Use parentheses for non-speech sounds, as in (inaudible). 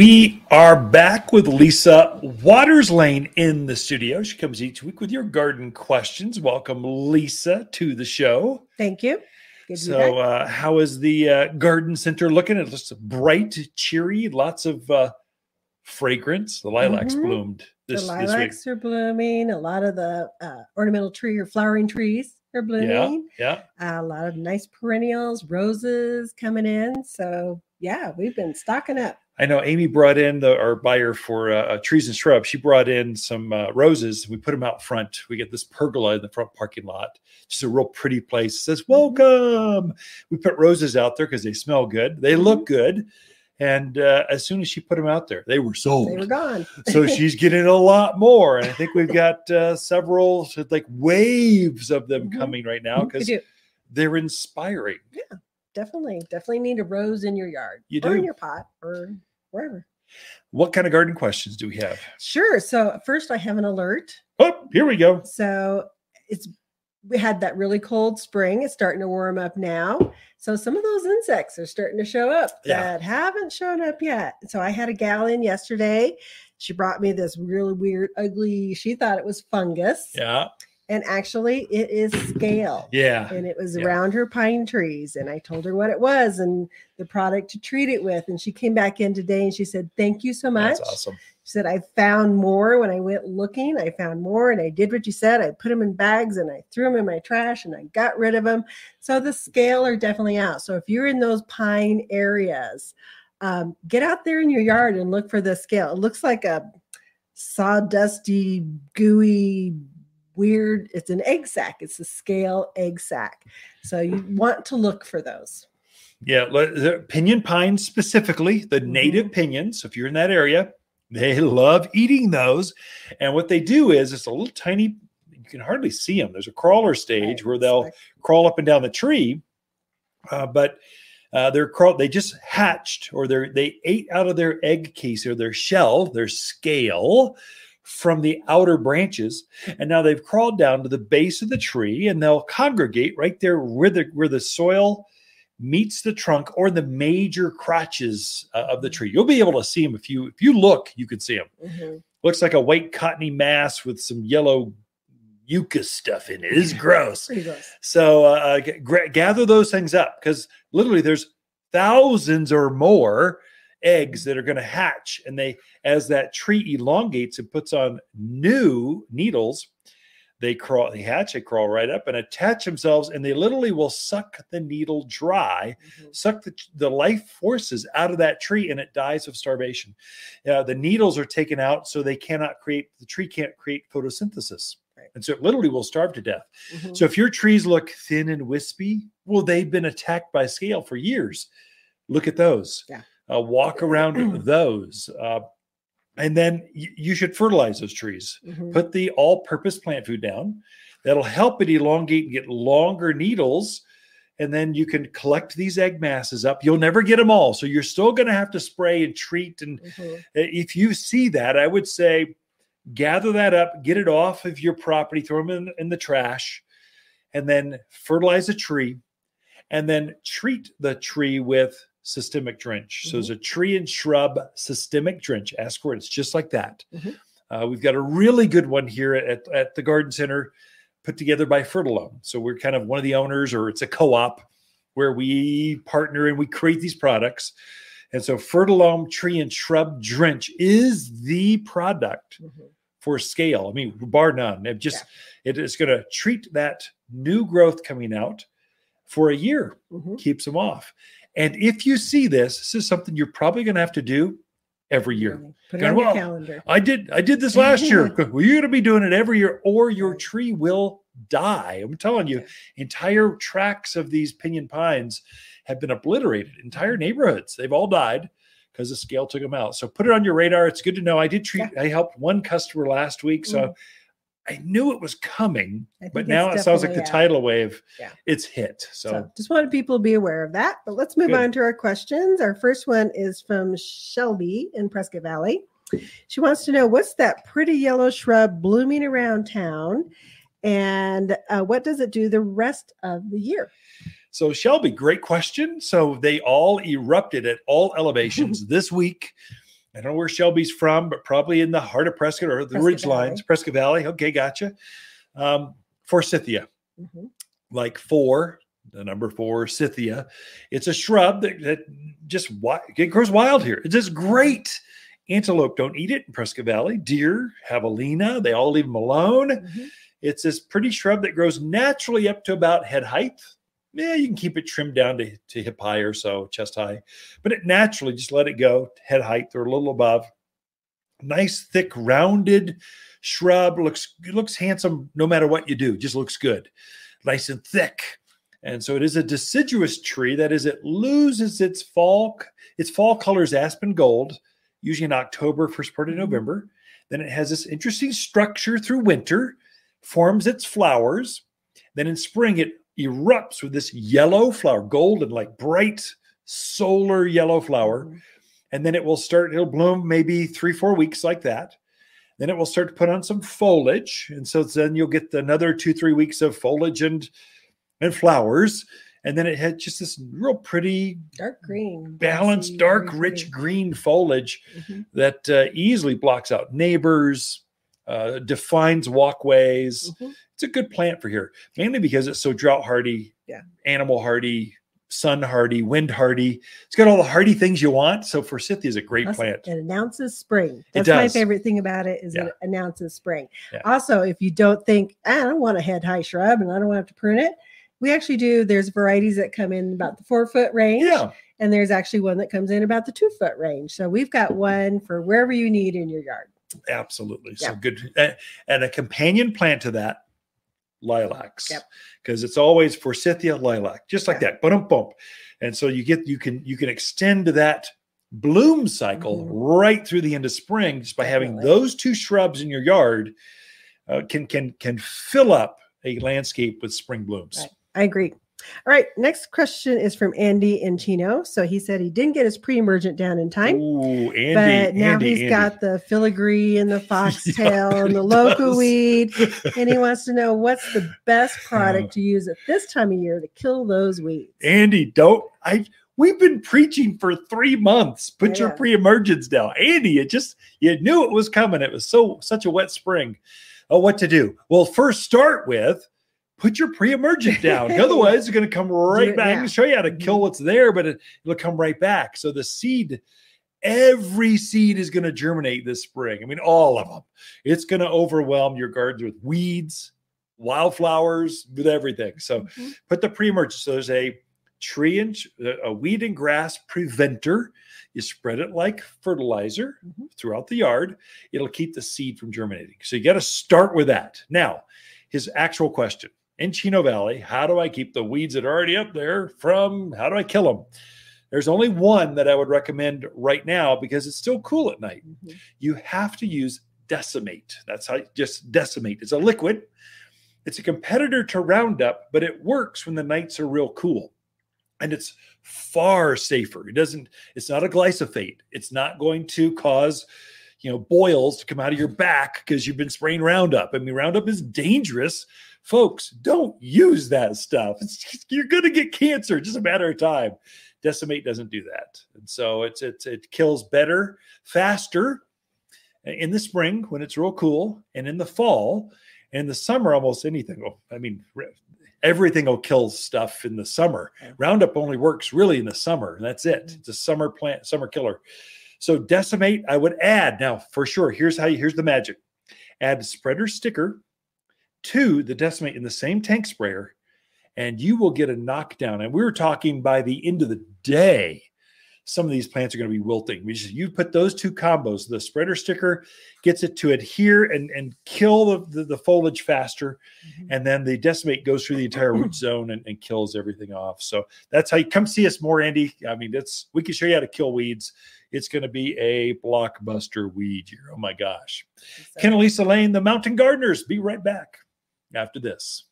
We are back with Lisa Watters Lain in the studio. She comes each week with your garden questions. Welcome, Lisa, to the show. Thank you. Good So, uh, how is the uh, garden center looking? It looks bright, cheery, lots of uh, fragrance. The lilacs Mhm. bloomed this, the lilacs are blooming. A lot of the uh, ornamental tree or flowering trees are blooming. Yeah, yeah. a lot of nice perennials, roses coming in. So yeah, we've been stocking up. I know Amy brought in the our buyer for uh, trees and shrubs. She brought in some uh, roses. We put them out front. We get this pergola in the front parking lot. Just a real pretty place. It says welcome. We put roses out there because they smell good. They look good. And uh, as soon as she put them out there, they were sold. They were gone. so (laughs) she's getting a lot more. And I think we've got uh, several like waves of them Mhm. coming right now because they're inspiring. Yeah, definitely, definitely need a rose in your yard You or in do. your pot or wherever. What kind of garden questions do we have? Sure. So first, I have an alert. Oh, here we go. So it's we had that really cold spring. It's starting to warm up now. So some of those insects are starting to show up Yeah. that haven't shown up yet. So I had a gal in yesterday. She brought me this really weird, ugly, she thought it was fungus. Yeah. And actually it is scale. Yeah. And it was Yeah. around her pine trees. And I told her what it was and the product to treat it with. And she came back in today and she said, Thank you so much. That's awesome. She said, I found more when I went looking. I found more and I did what you said. I put them in bags and I threw them in my trash and I got rid of them. So the scale are definitely out. So if you're in those pine areas, um, get out there in your yard and look for the scale. It looks like a sawdusty, gooey, weird. It's an egg sac. It's a scale egg sac. So you want to look for those. Yeah, the pinyon pines specifically, the Mm-hmm. native pinyons. If you're in that area, they love eating those. And what they do is it's a little tiny, you can hardly see them. There's a crawler stage where they'll crawl up and down the tree, uh, but uh, they're crawl. They just hatched, or they they ate out of their egg case or their shell, their scale, from the outer branches, and now they've crawled down to the base of the tree, and they'll congregate right there where the where the soil meets the trunk or the major crotches uh, of the tree. You'll be able to see them if you if you look. You can see them. Mhm. Looks like a white cottony mass with some yellow mucus stuff in it. It's gross. Gross. So uh, g- gather those things up because literally there's thousands or more eggs that are going to hatch, and they as that tree elongates and puts on new needles, they crawl, they hatch, they crawl right up and attach themselves, and they literally will suck the needle dry, Mhm. suck the, the life forces out of that tree, and it dies of starvation. Uh, the needles are taken out, so they cannot create the tree can't create photosynthesis. Right. And so it literally will starve to death. Mhm. So if your trees look thin and wispy, well, they've been attacked by scale for years. Look at those. Yeah. Uh, walk around (clears throat) those. Uh, and then y- you should fertilize those trees. Mhm. Put the all purpose plant food down. That'll help it elongate and get longer needles. And then you can collect these egg masses up. You'll never get them all. So you're still going to have to spray and treat. And Mhm. if you see that, I would say gather that up, get it off of your property, throw them in, in the trash, and then fertilize a tree, and then treat the tree with systemic drench. So there's a tree and shrub systemic drench. Ask for it. It's just like that. Mhm. Uh, we've got a really good one here at, at the garden center put together by Fertilome. So we're kind of one of the owners, or it's a co-op where we partner and we create these products. And so Fertilome Tree and Shrub Drench is the product Mhm. for scale. I mean, bar none. It just it is going to treat that new growth coming out for a year, Mhm. keeps them off. And if you see this, this is something you're probably going to have to do every year. Put it Going, on your "Well, calendar. I did I did this last year. (laughs) well, you're going to be doing it every year, or your tree will die. I'm telling you, entire tracts of these pinyon pines have been obliterated. Entire neighborhoods, they've all died because the scale took them out. So put it on your radar. It's good to know. I did treat. I helped one customer last week, so Mm. I knew it was coming. But now it sounds like the out. tidal wave. Yeah. It's hit. So, So just wanted people to be aware of that. But let's move Good. on to our questions. Our first one is from Shelby in Prescott Valley. She wants to know what's that pretty yellow shrub blooming around town and uh, what does it do the rest of the year? So, Shelby, great question. So, they all erupted at all (laughs) elevations this week. I don't know where Shelby's from, but probably in the heart of Prescott or the Prescott Ridge Valley. Lines, Prescott Valley. Okay, gotcha. Um, forsythia, Mhm. like four, the number four, Scythia. It's a shrub that, that just it grows wild here. It's just great. Antelope don't eat it in Prescott Valley. Deer, javelina, they all leave them alone. Mhm. It's this pretty shrub that grows naturally up to about head height. Yeah, you can keep it trimmed down to, to hip high or so, chest high, but it naturally just let it go head height or a little above. Nice, thick, rounded shrub. Looks looks handsome no matter what you do. Just looks good, nice and thick. And so it is a deciduous tree. That is, it loses its fall its fall colors aspen gold, usually in October, first part of Mhm. November. Then it has this interesting structure through winter, forms its flowers. Then in spring, it erupts with this yellow flower, golden, like bright solar yellow flower. Mhm. And then it will start, it'll bloom maybe three, four weeks like that. Then it will start to put on some foliage. And so then you'll get another two, three weeks of foliage and and flowers. And then it had just this real pretty, Dark green. balanced, dark, rich pretty. green foliage Mhm. that uh, easily blocks out neighbors, uh, defines walkways. Mhm. It's a good plant for here, mainly because it's so drought hardy, Yeah. animal hardy, sun hardy, wind hardy. It's got all the hardy things you want. So forsythia is a great Plus, plant. It announces spring. That's my favorite thing about it is Yeah. it announces spring. Yeah. Also, if you don't think "Ah, I don't want a head high shrub and I don't want to have to prune it, we actually do. There's varieties that come in about the four foot range, Yeah, and there's actually one that comes in about the two foot range. So we've got one for wherever you need in your yard. Absolutely. So good. And, and a companion plant to that, lilacs. Yep. Because it's always forsythia lilac, just like that. Bump bump. And so you get you can you can extend that bloom cycle Mhm. right through the end of spring just by having those two shrubs in your yard uh, can can can fill up a landscape with spring blooms. Right. I agree. All right. Next question is from Andy in Chino. So he said he didn't get his pre emergent down in time. Ooh, Andy, but now Andy, he's Andy. got the filaree and the (laughs) foxtail and the loco weed, (laughs) and he wants to know what's the best Uh. product to use at this time of year to kill those weeds. Andy, don't I we've been preaching for three months. Put I your pre-emergence down. Andy, it just you knew it was coming. It was so such a wet spring. Oh, what to do? Well, first start with put your pre-emergent (laughs) down. Otherwise, it's going to come right back. Now. can show you how to kill what's there, but it, it'll come right back. So the seed, every seed is going to germinate this spring. I mean, all of them. It's going to overwhelm your gardens with weeds, wildflowers, with everything. So Mhm. put the pre-emergent. So there's a tree and a weed and grass preventer. You spread it like fertilizer Mhm. throughout the yard. It'll keep the seed from germinating. So you got to start with that. Now, his actual question in Chino Valley, how do I keep the weeds that are already up there from? How do I kill them? There's only one that I would recommend right now because it's still cool at night Mhm. you have to use decimate. That's how just decimate. It's a liquid. It's a competitor to Roundup, but it works when the nights are real cool. And it's far safer. It doesn't, it's not a glyphosate. It's not going to cause, you know, boils to come out of your back because you've been spraying Roundup. I mean, Roundup is dangerous. Folks, don't use that stuff. It's, you're going to get cancer. Just a matter of time. Decimate doesn't do that. And so it's, it's it kills better, faster in the spring when it's real cool, and in the fall, and in the summer, almost anything. Will, I mean, everything will kill stuff in the summer. Roundup only works really in the summer, and that's it. Mhm. It's a summer plant, summer killer. So decimate, I would add now for sure. Here's how you, here's the magic: add spreader sticker to the decimate in the same tank sprayer, and you will get a knockdown. And we were talking by the end of the day, some of these plants are going to be wilting. We just you put those two combos, the spreader sticker gets it to adhere and and kill the, the, the foliage faster, Mhm. and then the decimate goes through the entire root zone and, and kills everything off. So that's how you come see us more, Andy. I mean, that's, we can show you how to kill weeds. It's going to be a blockbuster weed year. Oh my gosh. So- Ken Elisa Lain, the Mountain Gardeners. Be right back after this.